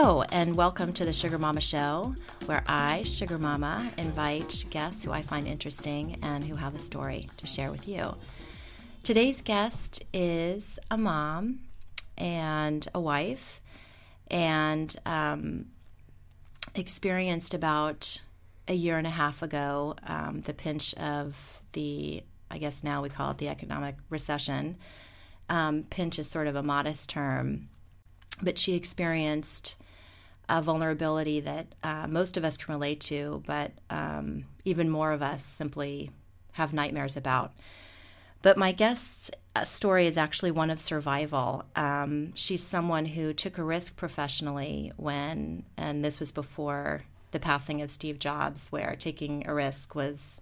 And welcome to the Sugar Mama Show, where I, Sugar Mama, invite guests who I find interesting and who have a story to share with you. Today's guest is a mom and a wife, and um, experienced about a year and a half ago um, the pinch of the, I guess now we call it the economic recession. Um, pinch is sort of a modest term but she experienced a vulnerability that uh, most of us can relate to, but um, even more of us simply have nightmares about. But my guest's uh, story is actually one of survival. Um, she's someone who took a risk professionally when, and this was before the passing of Steve Jobs, where taking a risk was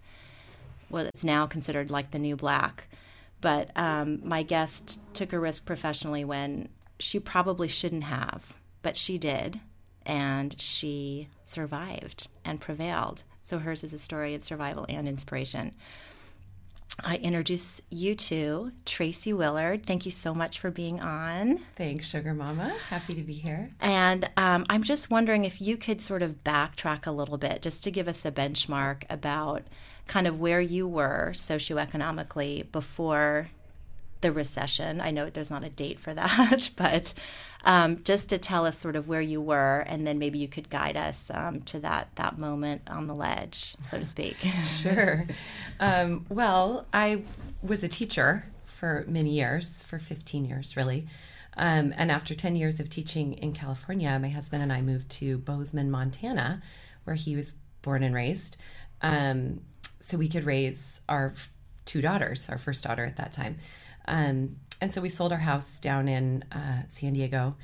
what is now considered like the new black. But um, my guest took a risk professionally when she probably shouldn't have, but she did, and she survived and prevailed. So hers is a story of survival and inspiration. I introduce you to Tracy Willard. Thank you so much for being on. Thanks, Sugar Mama. Happy to be here. And um, I'm just wondering if you could sort of backtrack a little bit just to give us a benchmark about kind of where you were socioeconomically before the recession. I know there's not a date for that, but um, just to tell us sort of where you were, and then maybe you could guide us um, to that that moment on the ledge, so to speak. sure. Um, well, I was a teacher for many years, for 15 years, really. Um, and after 10 years of teaching in California, my husband and I moved to Bozeman, Montana, where he was born and raised, um, so we could raise our two daughters, our first daughter at that time. Um, and so we sold our house down in uh, San Diego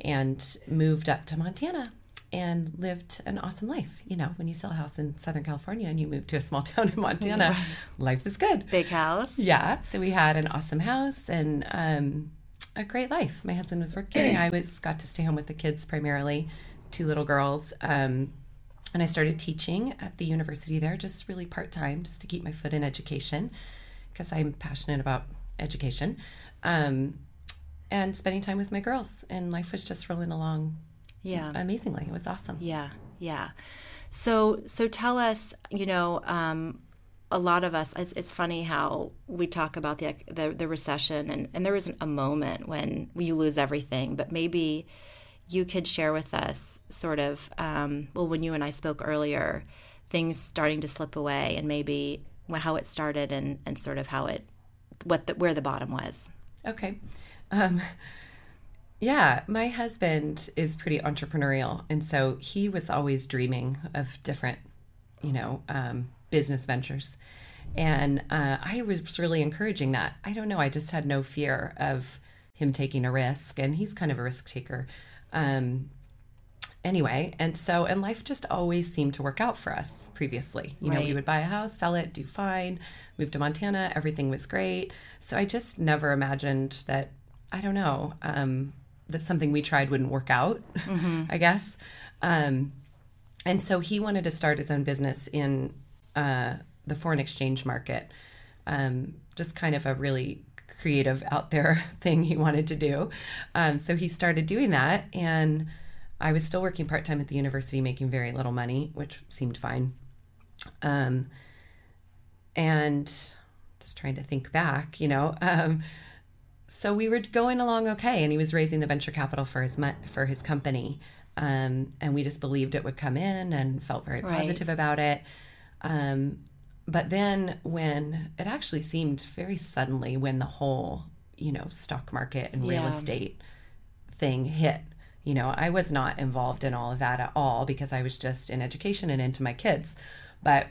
and moved up to Montana and lived an awesome life. You know, when you sell a house in Southern California and you move to a small town in Montana, right. life is good. Big house. Yeah. So we had an awesome house and um, a great life. My husband was working. I was got to stay home with the kids primarily, two little girls. Um, and I started teaching at the university there, just really part time, just to keep my foot in education, because I'm passionate about education, um, and spending time with my girls. And life was just rolling along, yeah, amazingly. It was awesome. Yeah, yeah. So, so tell us, you know, um, a lot of us. It's, it's, funny how we talk about the, the the recession, and and there isn't a moment when you lose everything, but maybe you could share with us sort of um, well when you and I spoke earlier, things starting to slip away, and maybe how it started and and sort of how it what the, where the bottom was. Okay. Um, yeah, my husband is pretty entrepreneurial, and so he was always dreaming of different, you know, um, business ventures. And uh, I was really encouraging that. I don't know. I just had no fear of him taking a risk, and he's kind of a risk taker. Um, anyway, and so, and life just always seemed to work out for us previously. You right. know, we would buy a house, sell it, do fine, move to Montana, everything was great. So I just never imagined that, I don't know, um, that something we tried wouldn't work out, mm-hmm. I guess. Um, and so he wanted to start his own business in uh, the foreign exchange market. Um, just kind of a really creative out there thing he wanted to do. Um, so he started doing that and I was still working part time at the university, making very little money, which seemed fine. Um, and just trying to think back, you know. Um, so we were going along okay, and he was raising the venture capital for his for his company, um, and we just believed it would come in and felt very positive right. about it. Um, but then when it actually seemed very suddenly when the whole you know stock market and real yeah. estate thing hit you know, I was not involved in all of that at all because I was just in education and into my kids. But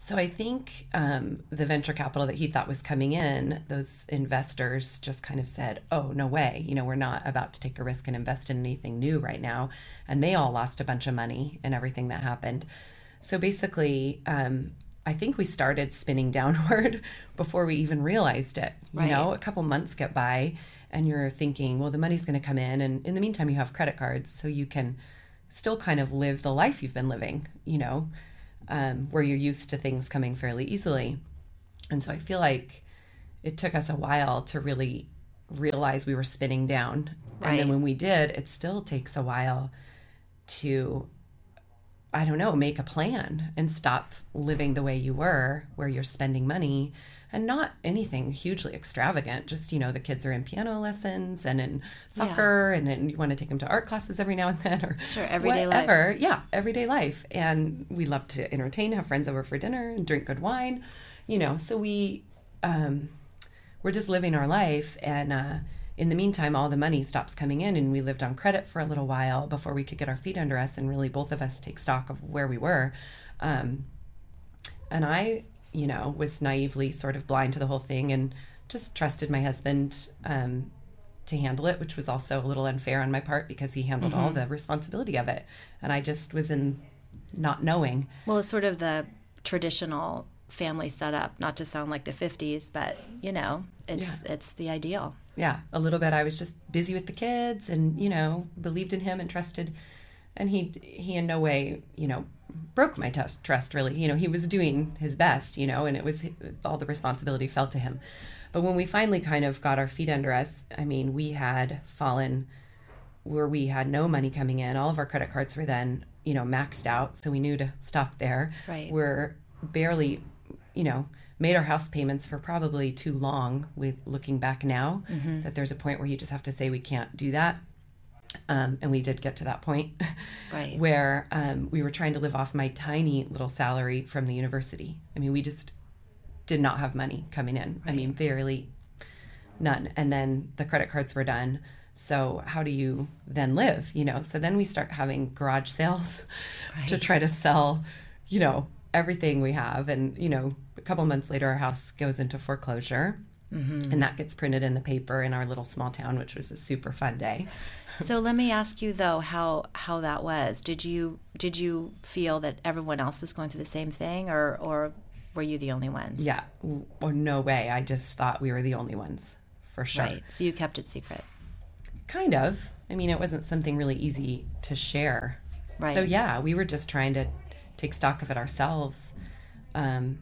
so I think um, the venture capital that he thought was coming in, those investors just kind of said, "Oh, no way! You know, we're not about to take a risk and invest in anything new right now." And they all lost a bunch of money and everything that happened. So basically, um, I think we started spinning downward before we even realized it. You right. know, a couple months get by, and you're thinking, well, the money's going to come in. And in the meantime, you have credit cards, so you can still kind of live the life you've been living, you know, um, where you're used to things coming fairly easily. And so I feel like it took us a while to really realize we were spinning down. And then when we did, it still takes a while to I don't know, make a plan and stop living the way you were, where you're spending money and not anything hugely extravagant. Just, you know, the kids are in piano lessons and in soccer and then you want to take them to art classes every now and then or Sure, everyday life. whatever. Yeah, everyday life. And we love to entertain, have friends over for dinner and drink good wine, you know. So we, um, we're just living our life. And uh, in the meantime, all the money stops coming in, and we lived on credit for a little while before we could get our feet under us and really both of us take stock of where we were. Um, and I, you know, was naively sort of blind to the whole thing and just trusted my husband um, to handle it, which was also a little unfair on my part because he handled all the responsibility of it. And I just was in not knowing. Well, it's sort of the traditional family setup, not to sound like the 50s, but you know, it's it's the ideal. yeah, a little bit. I was just busy with the kids, and you know, believed in him and trusted. And he he in no way, you know, broke my trust. Trust really, you know, he was doing his best, you know, and it was all the responsibility fell to him. But when we finally kind of got our feet under us, I mean, we had fallen where we had no money coming in. All of our credit cards were then, you know, maxed out, so we knew to stop there. Right. We're barely, you know, made our house payments for probably too long. With looking back now, mm-hmm. that there's a point where you just have to say we can't do that. Um, and we did get to that point Right. where um, we were trying to live off my tiny little salary from the university. I mean, we just did not have money coming in. I mean, barely none. And then the credit cards were done. So how do you then live? You know, so then we start having garage sales to try to sell, you know, everything we have. And, you know, a couple months later, our house goes into foreclosure. And that gets printed in the paper in our little small town, which was a super fun day. So let me ask you though how how that was. Did you did you feel that everyone else was going through the same thing or or were you the only ones? Yeah, or no way. I just thought we were the only ones for sure. Right. So you kept it secret. Kind of. I mean, it wasn't something really easy to share. Right. So yeah, we were just trying to take stock of it ourselves, um,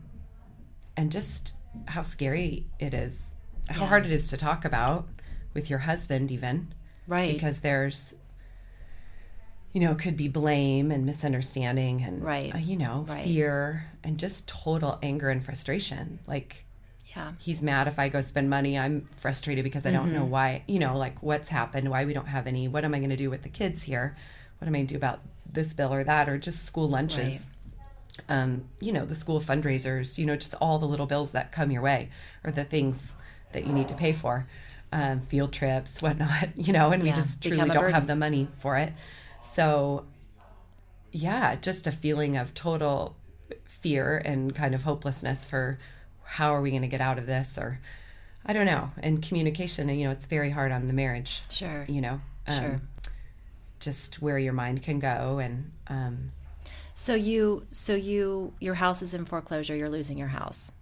and just how scary it is, how Yeah. hard it is to talk about with your husband, even Right. because there's, you know, could be blame and misunderstanding and Right. uh, you know, Right. fear and just total anger and frustration, like yeah. he's mad if I go spend money. I'm frustrated because I don't know Mm-hmm. why, you know, like what's happened, why we don't have any. What am I going to do with the kids here? What am I going to do about this bill or that or just school lunches? Um, you know, the school fundraisers, you know, just all the little bills that come your way or the things that you need to pay for, um, field trips, whatnot, you know, and we just truly don't have the money for it. So, yeah, just a feeling of total fear and kind of hopelessness for how are we going to get out of this or I don't know. And communication, you know, it's very hard on the marriage, Sure. you know, um, Sure. just where your mind can go. And um, So you so you your house is in foreclosure, you're losing your house.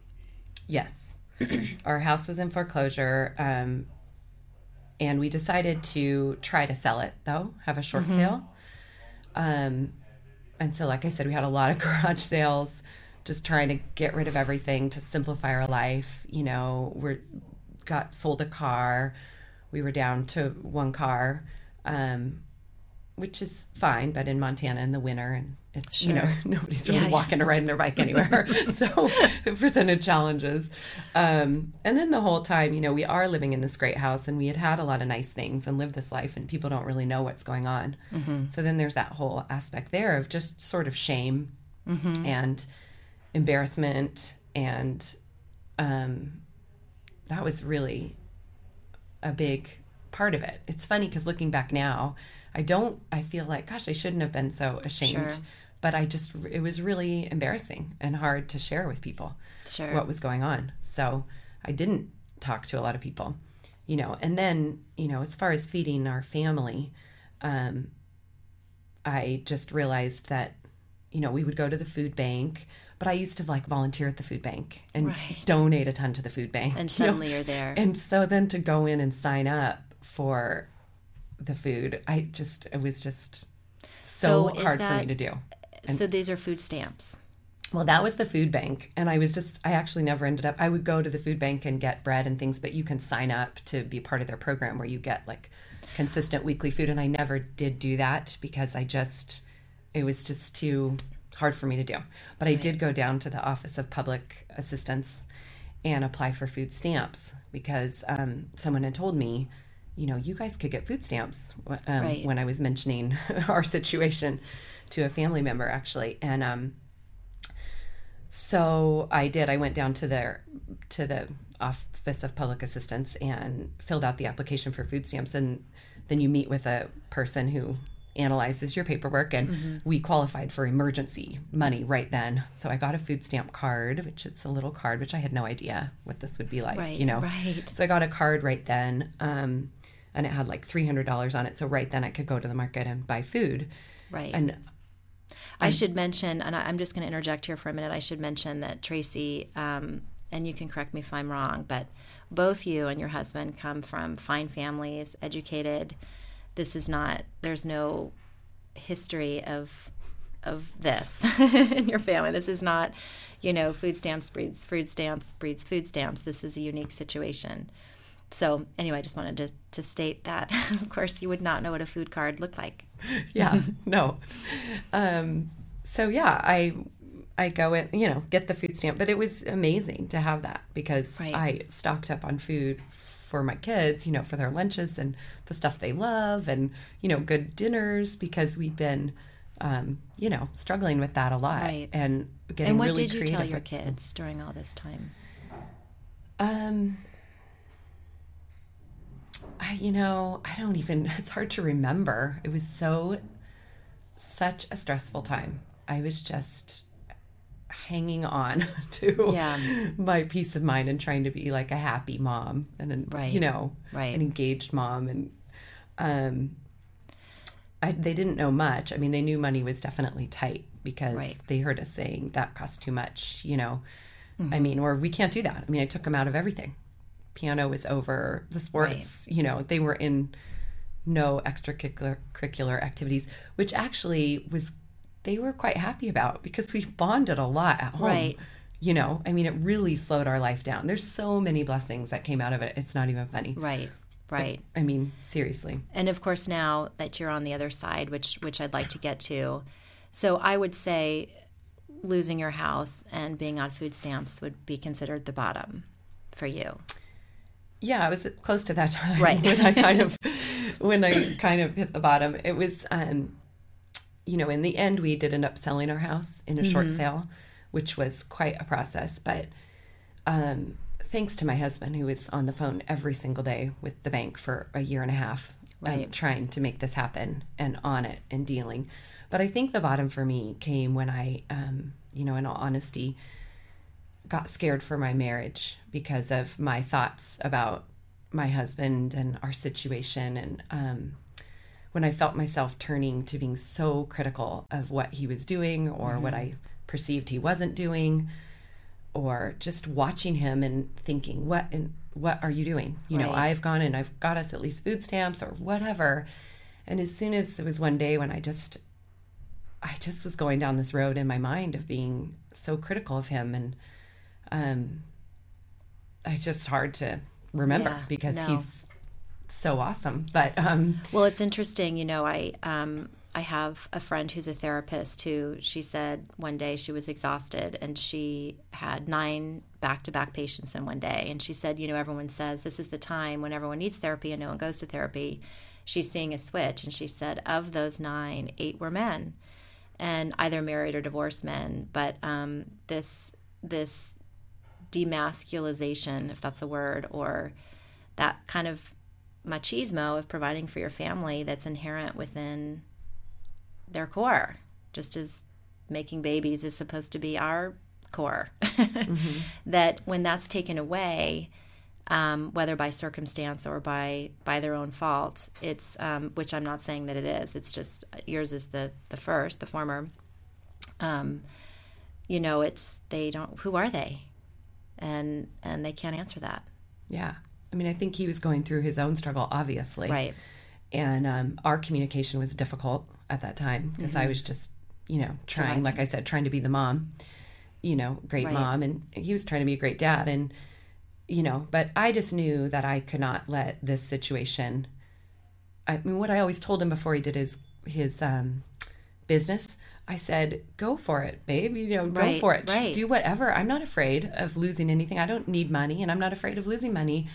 yes, our house was in foreclosure. Um, and we decided to try to sell it though, have a short sale. Um, and so, like I said, we had a lot of garage sales, just trying to get rid of everything to simplify our life. You know, we're got sold a car. We were down to one car, um, which is fine. But in Montana in the winter, and it's you know nobody's really Yeah, yeah. walking or riding their bike anywhere, so it presented challenges. Um, and then the whole time, you know, we are living in this great house, and we had had a lot of nice things and lived this life, and people don't really know what's going on. So then there's that whole aspect there of just sort of shame and embarrassment and um, that was really a big part of it it's funny because looking back now i don't i feel like gosh i shouldn't have been so ashamed Sure. But i just it was really embarrassing and hard to share with people Sure. what was going on so i didn't talk to a lot of people you know and then you know as far as feeding our family um, I just realized that, you know, we would go to the food bank, but I used to like volunteer at the food bank and Right. donate a ton to the food bank. and you know? suddenly you're there. And so then to go in and sign up for the food, I just, it was just so, So hard for me to do. So these are food stamps. Well, that was the food bank. And I was just, I actually never ended up, I would go to the food bank and get bread and things, but you can sign up to be part of their program where you get like consistent weekly food. And I never did do that because I just, it was just too hard for me to do. But I did go down to the Office of Public Assistance and apply for food stamps because um, someone had told me, you know, you guys could get food stamps um, Right. when I was mentioning our situation to a family member, actually. And um, so I did. I went down to the to the Office of Public Assistance and filled out the application for food stamps, and then you meet with a person who analyzes your paperwork, and we qualified for emergency money right then. So I got a food stamp card, which it's a little card, which I had no idea what this would be like, Right, you know. right. So I got a card right then, um, and it had like three hundred dollars on it. So right then I could go to the market and buy food, Right. and I should mention, and I, I'm just going to interject here for a minute. I should mention that Tracy, um, and you can correct me if I'm wrong, but both you and your husband come from fine families, educated. This is not. There's no history of of this in your family. This is not, you know, food stamps breeds food stamps breeds food stamps. This is a unique situation. So anyway, I just wanted to, to state that. of course, you would not know what a food card looked like. yeah no um so yeah i i go and you know get the food stamp but it was amazing to have that because Right. i stocked up on food for my kids you know for their lunches and the stuff they love and you know good dinners because we've been um you know struggling with that a lot Right. and getting And what really did you tell your kids during all this time? um I, you know, I don't even, it's hard to remember. It was so, such a stressful time. I was just hanging on to Yeah. my peace of mind and trying to be like a happy mom and then, Right. you know, Right. an engaged mom. And, um, I, they didn't know much. I mean, they knew money was definitely tight because Right. they heard us saying that costs too much, you know. Mm-hmm. I mean, or we can't do that. I mean, I took them out of everything. Piano was over, the sports, you know, they were in no extracurricular activities, which actually was they were quite happy about because we bonded a lot at home. Right. You know, I mean, it really slowed our life down. There's so many blessings that came out of it. It's not even funny. Right, right. I mean, seriously. And of course, now that you're on the other side, which which I'd like to get to, so I would say losing your house and being on food stamps would be considered the bottom for you. Yeah, I was close to that time Right. when I kind of when I kind of hit the bottom. It was um you know, in the end we did end up selling our house in a short sale, which was quite a process, but um thanks to my husband who was on the phone every single day with the bank for a year and a half um, Right. trying to make this happen and on it and dealing. But I think the bottom for me came when I um you know, in all honesty, got scared for my marriage because of my thoughts about my husband and our situation. And um, when i felt myself turning to being so critical of what he was doing or what i perceived he wasn't doing or just watching him and thinking what and what are you doing? You know i've gone and i've got us at least food stamps or whatever. And as soon as it was one day when i just i just was going down this road in my mind of being so critical of him and um it's just hard to remember Yeah, because no. he's so awesome but um Well, it's interesting. You know, I um, I have a friend who's a therapist who she said one day she was exhausted and she had nine back to back patients in one day. And she said, you know, everyone says this is the time when everyone needs therapy and no one goes to therapy. She's seeing a switch. And she said, of those nine, eight were men and either married or divorced men. But um, this, this demasculization, if that's a word, or that kind of machismo of providing for your family that's inherent within their core, just as making babies is supposed to be our core. That when that's taken away, um, whether by circumstance or by by their own fault, it's um, which I'm not saying that it is. It's just yours is the the first, the former. Um, you know, it's they don't. Who are they? And and they can't answer that. yeah i mean i think he was going through his own struggle obviously Right. and um, our communication was difficult at that time because Mm-hmm. I was just, you know, trying, right. like I said, trying to be the mom, you know, great Right. mom and he was trying to be a great dad and you know, but I just knew that I could not let this situation I mean what I always told him before he did his his um business, I said, "Go for it, babe. You know, go Right, for it. right. Do whatever. I'm not afraid of losing anything. I don't need money and I'm not afraid of losing money."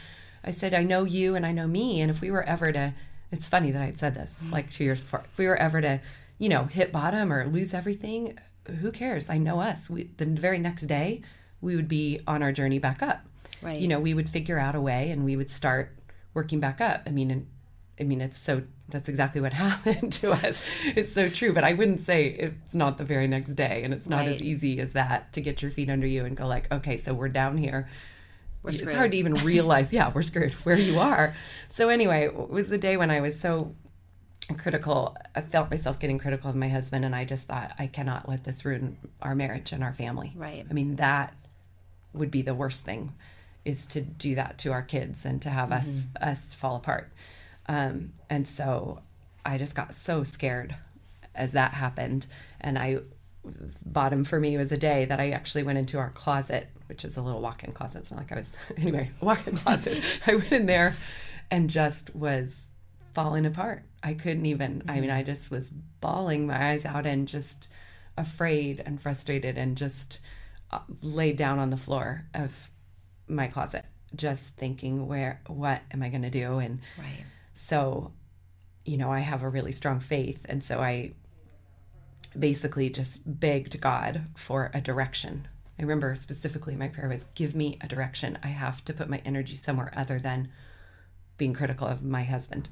I said, "I know you and I know me and if we were ever to it's funny that I'd said this like 2 years before. If we were ever to, you know, hit bottom or lose everything, who cares? I know us. We, the very next day, we would be on our journey back up. Right. You know, we would figure out a way and we would start working back up. I mean, I mean, it's so that's exactly what happened to us. It's so true, but I wouldn't say it's not the very next day, and it's not Right. as easy as that to get your feet under you and go like, okay, so we're down here. We're it's screwed. hard to even realize, yeah, we're screwed where you are. So anyway, it was the day when I was so critical. I felt myself getting critical of my husband, and I just thought I cannot let this ruin our marriage and our family. Right. I mean, that would be the worst thing, is to do that to our kids and to have us mm-hmm. us fall apart. Um, and so I just got so scared as that happened, and I bottom for me was a day that I actually went into our closet, which is a little walk-in closet. It's not like I was anyway, walk-in closet. I went in there and just was falling apart. I couldn't even. I mean, I just was bawling my eyes out and just afraid and frustrated and just uh, laid down on the floor of my closet, just thinking, where, what am I going to do? And Right. So, you know, I have a really strong faith. And so I basically just begged God for a direction. I remember specifically my prayer was, Give me a direction. I have to put my energy somewhere other than being critical of my husband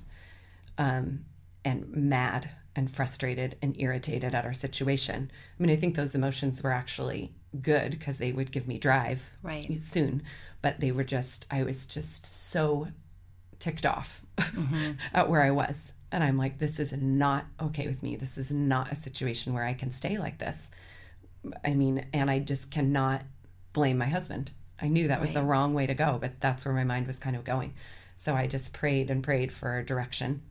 um, and mad and frustrated and irritated at our situation. I mean, I think those emotions were actually good because they would give me drive Right. soon, but they were just, I was just so ticked off at where I was. And I'm like, this is not okay with me. This is not a situation where I can stay like this. I mean, and I just cannot blame my husband. I knew that was the wrong way to go, but that's where my mind was kind of going. So I just prayed and prayed for direction.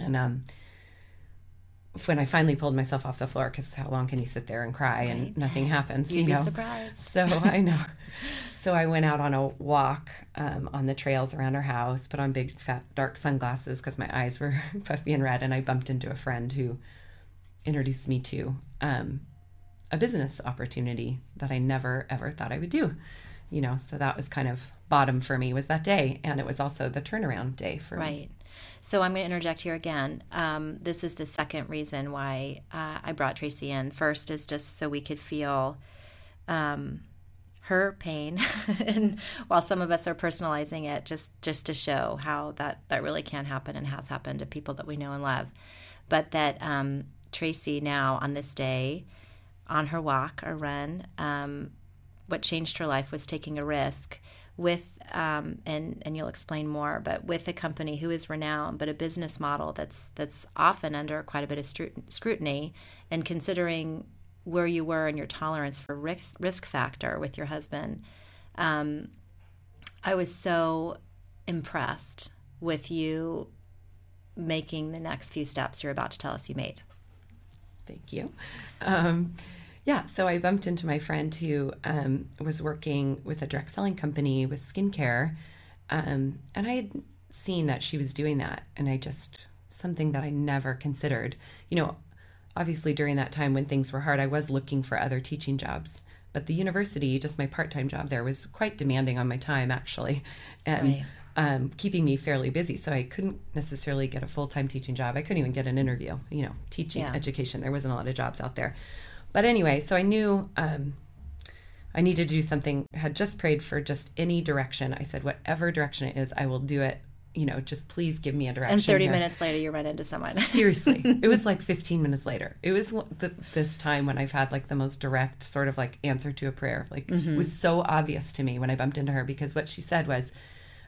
And um, when I finally pulled myself off the floor, because how long can you sit there and cry Right. and nothing happens? You'd you be know? surprised. So I know. So I went out on a walk um, on the trails around our house, put on big, fat, dark sunglasses because my eyes were puffy and red, and I bumped into a friend who introduced me to um, a business opportunity that I never ever thought I would do. You know, so that was kind of bottom for me was that day, and it was also the turnaround day for me. Right. So I'm going to interject here again. Um, this is the second reason why uh, I brought Tracy in. First is just so we could feel um, her pain, and while some of us are personalizing it, just just to show how that that really can happen and has happened to people that we know and love. But that um, Tracy now on this day, on her walk or run, um, what changed her life was taking a risk with um, and and you'll explain more but with a company who is renowned but a business model that's that's often under quite a bit of scrutiny and considering where you were and your tolerance for risk, risk factor with your husband um, i was so impressed with you making the next few steps you're about to tell us you made Thank you. Um, yeah, so I bumped into my friend who um, was working with a direct selling company with skincare. Um, and I had seen that she was doing that. And I just, something that I never considered. You know, obviously during that time when things were hard, I was looking for other teaching jobs. But the university, just my part time job there, was quite demanding on my time, actually. And Right. um, keeping me fairly busy. So I couldn't necessarily get a full time teaching job. I couldn't even get an interview, you know, teaching Yeah. education. There wasn't a lot of jobs out there. But anyway, so I knew um, I needed to do something. Had just prayed for just any direction. I said, whatever direction it is, I will do it. You know, just please give me a direction. and 30 here. minutes later you run into someone Seriously, it was like 15 minutes later. It was the, this time when I've had like the most direct sort of like answer to a prayer. Like it mm-hmm. was so obvious to me when I bumped into her because what she said was,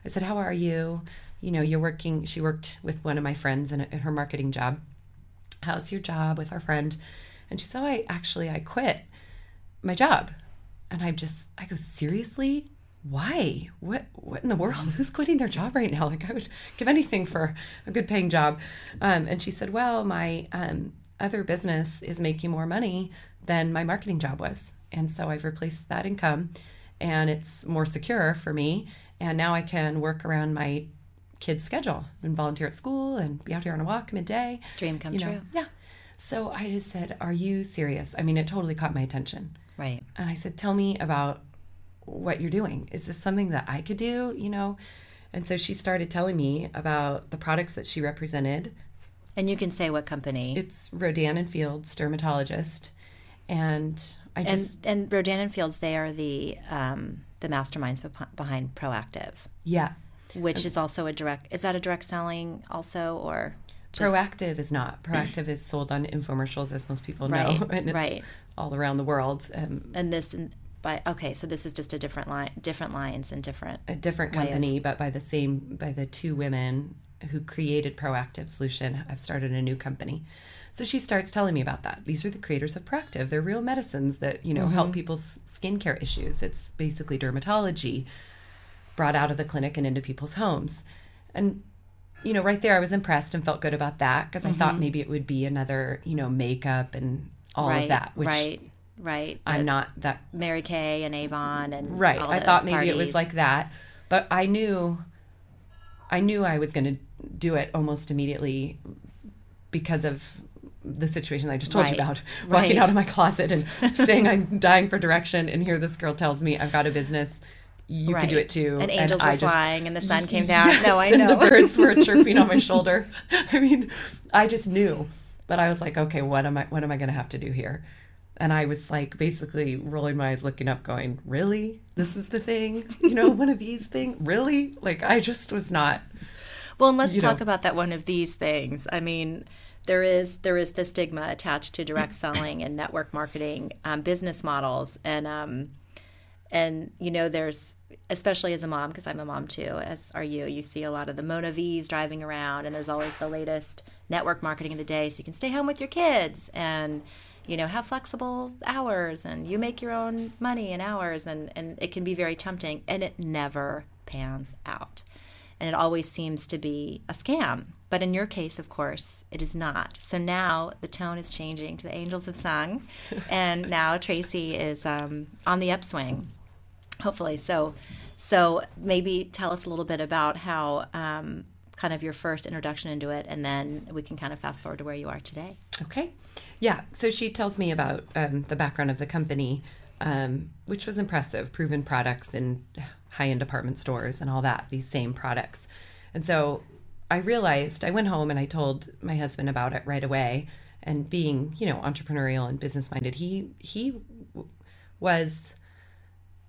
I said, "How are you? You know, you're working." She worked with one of my friends in, a, in her marketing job. How's your job with our friend? And she said, "Oh, I actually I quit my job." And I just I go seriously. Why? What? What in the world? Who's quitting their job right now? Like I would give anything for a good paying job. Um, and she said, "Well, my um, other business is making more money than my marketing job was." And so I've replaced that income and it's more secure for me. And now I can work around my kids' schedule and volunteer at school and be out here on a walk midday. Dream come you know, true. Yeah. So I just said, Are you serious? I mean, it totally caught my attention. Right. And I said, Tell me about what you're doing. Is this something that I could do? You know? And so she started telling me about the products that she represented. And you can say what company. It's Rodan and Fields, dermatologist. And I and just, and Rodan and Fields, they are the um, the masterminds behind Proactiv, yeah. which is also a direct. Is that a direct selling also, or just- Proactiv is not. Proactiv is sold on infomercials, as most people know. Right, and it's right. all around the world. Um, and this and by okay, so this is just a different line, different lines and different. a different way of- company, but by the same by the two women who created Proactiv Solution, I've started a new company. So she starts telling me about that. These are the creators of Proactiv. They're real medicines that you know Mm-hmm. help people's skincare issues. It's basically dermatology brought out of the clinic and into people's homes. And you know, right there, I was impressed and felt good about that because I thought maybe it would be another you know makeup and all Mm-hmm. of that, which right, right. I'm not that Mary Kay and Avon and right all i thought maybe it was like that but i knew i knew i was going to do it almost immediately because of the situation I just told Right. you about walking Right. out of my closet and saying I'm dying for direction and here this girl tells me I've got a business you could do it too And angels were I just- flying and the sun came down. Yes, no, I and know. the birds were chirping on my shoulder. I mean, I just knew. But I was like, okay, what am I what am I gonna have to do here? And I was like basically rolling my eyes looking up, going, Really? This is the thing? You know, one of these things? Really? Like I just was not Well, and let's talk know. about that one of these things. I mean, there is there is the stigma attached to direct selling and network marketing um, business models, and um, and you know, there's especially as a mom because I'm a mom too, as are you. You see a lot of the Mona V's driving around, and there's always the latest network marketing of the day, so you can stay home with your kids and you know have flexible hours and you make your own money in hours and and it can be very tempting and it never pans out and it always seems to be a scam. But in your case, of course, it is not. So now the tone is changing to the angels have sung, and now Tracy is um, on the upswing, hopefully. So, so maybe tell us a little bit about how um, kind of your first introduction into it, and then we can kind of fast forward to where you are today. Okay. Yeah. So she tells me about um, the background of the company, um, which was impressive proven products in high end department stores and all that, these same products. And so I realized I went home and I told my husband about it right away. And being, you know, entrepreneurial and business minded, he he was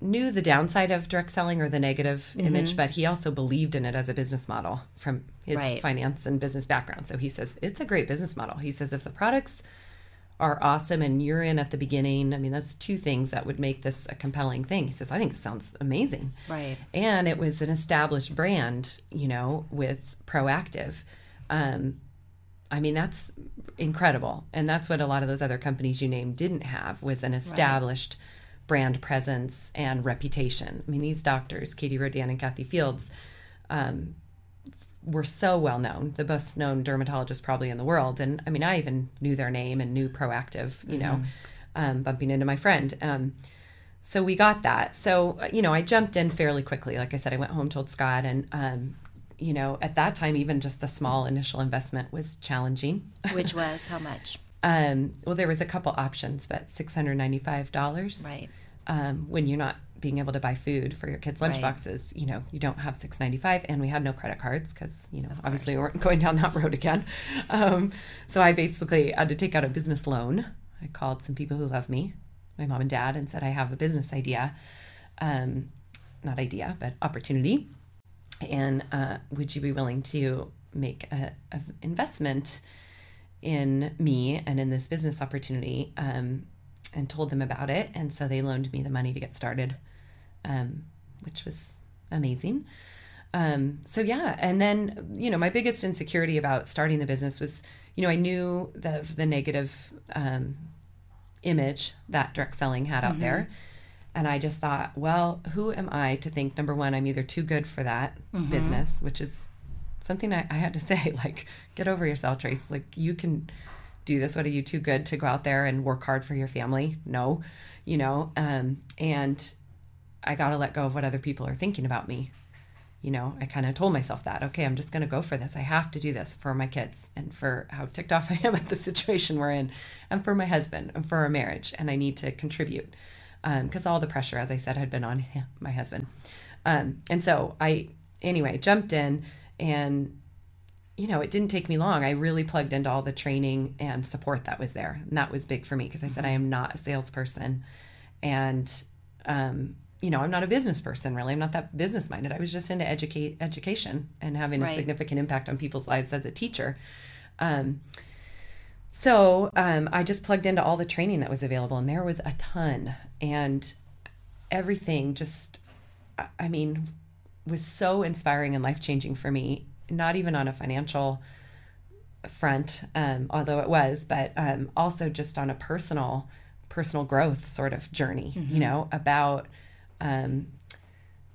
knew the downside of direct selling or the negative image, but he also believed in it as a business model from his Right. finance and business background. So he says it's a great business model. He says if the products are awesome and you're in at the beginning, I mean, that's two things that would make this a compelling thing. He says, I think this sounds amazing. Right. And it was an established brand, you know, with Proactiv. Um, I mean, that's incredible. And that's what a lot of those other companies you named didn't have was an established brand presence and reputation. I mean, these doctors, Katie Rodan and Kathy Fields, um, were so well known, the best known dermatologists probably in the world. And I mean, I even knew their name and knew Proactiv, you know, um, bumping into my friend. Um, so we got that. So, uh, you know, I jumped in fairly quickly. Like I said, I went home, told Scott, and, um, you know, at that time, even just the small initial investment was challenging. Which was how much? Um, well, there was a couple options, but six hundred ninety-five dollars. Right. Um, when you're not being able to buy food for your kids' Right. lunchboxes, you know, you don't have six ninety-five, and we had no credit cards because you know, obviously we weren't going down that road again. Um, so I basically had to take out a business loan. I called some people who love me, my mom and dad, and said I have a business idea, um, not idea, but opportunity, and uh, would you be willing to make a, a investment? In me and in this business opportunity um, and told them about it. And so they loaned me the money to get started, um, which was amazing. Um, so yeah, and then you know my biggest insecurity about starting the business was you know I knew the the negative um, image that direct selling had out there, and I just thought, well, who am I to think number one I'm either too good for that business, which is something I, I had to say like get over yourself, Trace. Like you can do this? What are you too good to go out there and work hard for your family? No, you know, um, and I got to let go of what other people are thinking about me. You know, I kind of told myself that, okay, I'm just to go for this. I have to do this for my kids and for how ticked off I am at the situation we're in and for my husband and for our marriage. And I need to contribute because um, all the pressure, as I said, had been on him, my husband. Um, and so I, anyway, jumped in and you know, it didn't take me long. I really plugged into all the training and support that was there. And that was big for me because I said, I am not a salesperson. And, um, you know, I'm not a business person really. I'm not that business minded. I was just into educate education and having right. a significant impact on people's lives as a teacher. Um, so um, I just plugged into all the training that was available, and there was a ton, and everything just, I mean, was so inspiring and life changing for me not even on a financial front, um, although it was, but um, also just on a personal, personal growth sort of journey. Mm-hmm. You know about, um,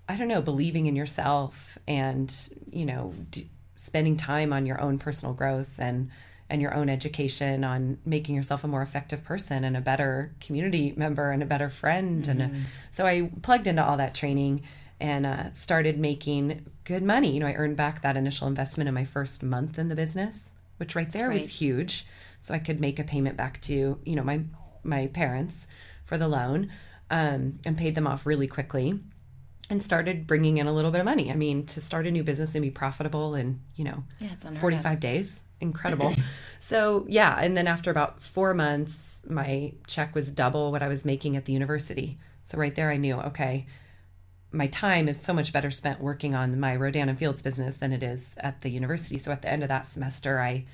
I don't know, believing in yourself and you know d- spending time on your own personal growth and and your own education on making yourself a more effective person and a better community member and a better friend. Mm-hmm. And a, so I plugged into all that training and uh, started making good money. You know, I earned back that initial investment in my first month in the business, which right there was huge. So I could make a payment back to you know my my parents for the loan um, and paid them off really quickly and started bringing in a little bit of money. I mean, to start a new business and be profitable in you know yeah, 45 of. days, incredible. so yeah, and then after about four months, my check was double what I was making at the university. So right there, I knew okay my time is so much better spent working on my Rodan and Fields business than it is at the university. So at the end of that semester, I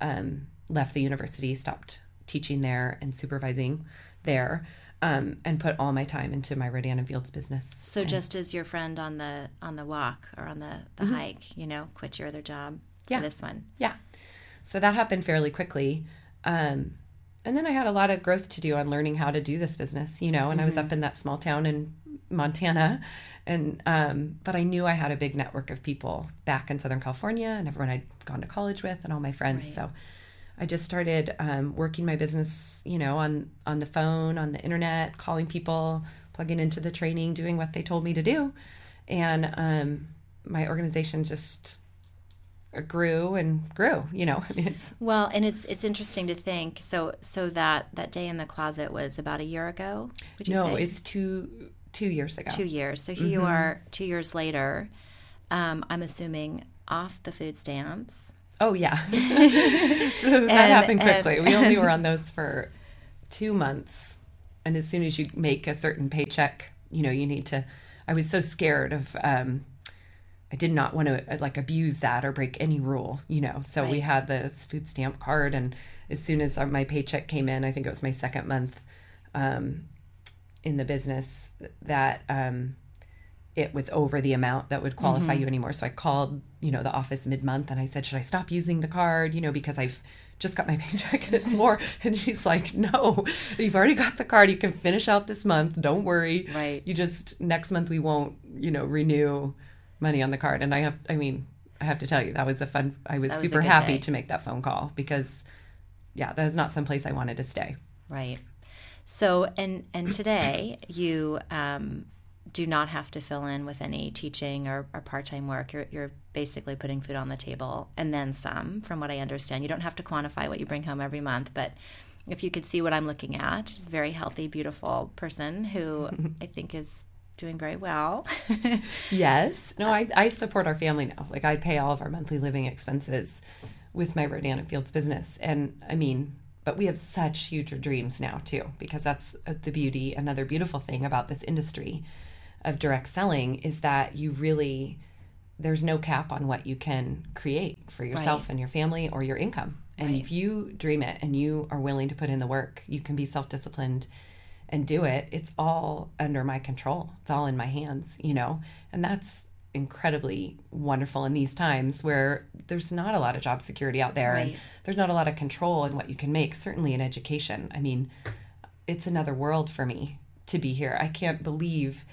um, left the university, stopped teaching there and supervising there, um, and put all my time into my Rodan and Fields business. So and, just as your friend on the on the walk or on the the mm-hmm. hike, you know, quit your other job yeah. this one. Yeah. So that happened fairly quickly. Um, and then I had a lot of growth to do on learning how to do this business, you know, and mm-hmm. I was mm-hmm. up in that small town in Montana. And, um, but I knew I had a big network of people back in Southern California and everyone I'd gone to college with and all my friends. Right. So I just started um, working my business, you know, on, on the phone, on the internet, calling people, plugging into the training, doing what they told me to do. And um, my organization just grew and grew you know I mean, it's well and it's it's interesting to think so so that that day in the closet was about a year ago no say? it's two two years ago. Two years. So here mm-hmm. you are two years later. Um, i'm assuming off the food stamps. Oh yeah. So that and, happened quickly. And, we only were on those for two months. And as soon as you make a certain paycheck you know you need to i was so scared of um, I did not want to uh, like abuse that or break any rule, you know. So right. we had this food stamp card, and as soon as my paycheck came in, I think it was my second month um, in the business, that um, it was over the amount that would qualify mm-hmm. you anymore. So I called, you know, the office mid month, and I said, "Should I stop using the card?" You know, because I've just got my paycheck and it's more. And she's like, no, you've already got the card. You can finish out this month. Don't worry. Right. You just, next month we won't, you know, renew money on the card. And I have, I mean, I have to tell you, that was a fun, I was, was super happy day. to make that phone call because, yeah, that is not someplace I wanted to stay. Right. So, and, and today you, um, do not have to fill in with any teaching or, or part-time work. You're, you're basically putting food on the table and then some, from what I understand. You don't have to quantify what you bring home every month, but if you could see what I'm looking at, a very healthy, beautiful person who I think is doing very well. yes. No, I, I support our family now. Like I pay all of our monthly living expenses with my Rodan and Fields business. And I mean, but we have such huge dreams now too, because that's uh, the beauty. Another beautiful thing about this industry of direct selling is that you really, there's no cap on what you can create for yourself right. and your family or your income. And right. if you dream it and you are willing to put in the work, you can be self disciplined and do it, it's all under my control. It's all in my hands, you know? And that's incredibly wonderful in these times where there's not a lot of job security out there right. and there's not a lot of control in what you can make, certainly in education. I mean, it's another world for me to be here. I can't believe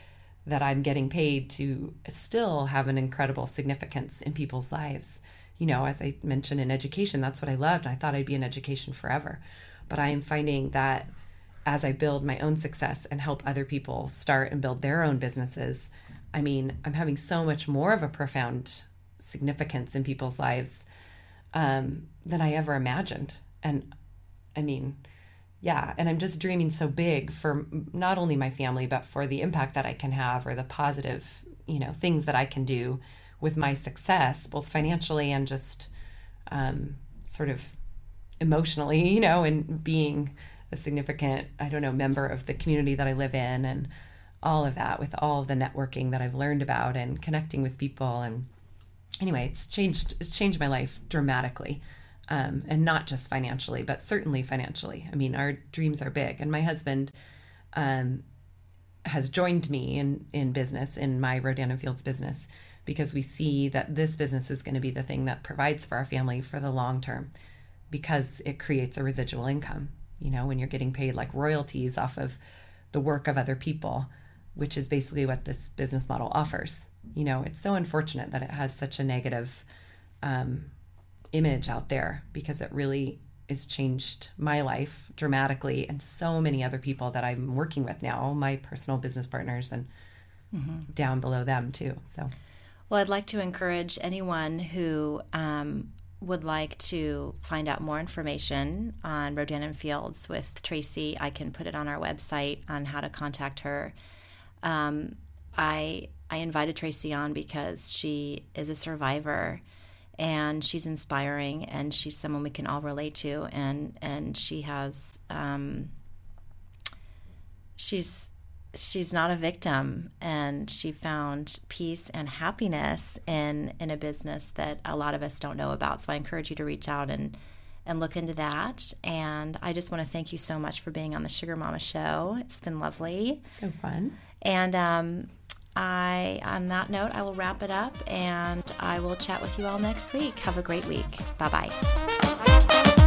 that I'm getting paid to still have an incredible significance in people's lives. you know, as I mentioned in education, that's what I loved. I thought I'd be in education forever. But I am finding that as I build my own success and help other people start and build their own businesses, I mean, I'm having so much more of a profound significance in people's lives um, than I ever imagined. And I mean, yeah, and I'm just dreaming so big for not only my family, but for the impact that I can have or the positive, you know, things that I can do with my success, both financially and just um, sort of emotionally, you know, and being a significant, I don't know, member of the community that I live in and all of that with all of the networking that I've learned about and connecting with people. And anyway, it's changed, it's changed my life dramatically. Um, and not just financially, but certainly financially. I mean, our dreams are big. And my husband um, has joined me in, in business, in my Rodan and Fields business because we see that this business is going to be the thing that provides for our family for the long term because it creates a residual income. You know, when you're getting paid like royalties off of the work of other people, which is basically what this business model offers. You know, it's so unfortunate that it has such a negative um, image out there because it really has changed my life dramatically and so many other people that I'm working with now, my personal business partners and mm-hmm. down below them too. So well, I'd like to encourage anyone who um, would like to find out more information on Rodan and Fields with Tracy. I can put it on our website on how to contact her. Um, I I invited Tracy on because she is a survivor and she's inspiring and she's someone we can all relate to and and she has um, she's she's not a victim and she found peace and happiness in in a business that a lot of us don't know about. So i encourage you to reach out and and look into that. And i just want to thank you so much for being on the sugar mama show. It's been lovely. So fun and um I, on that note, I will wrap it up and I will chat with you all next week. Have a great week. Bye bye.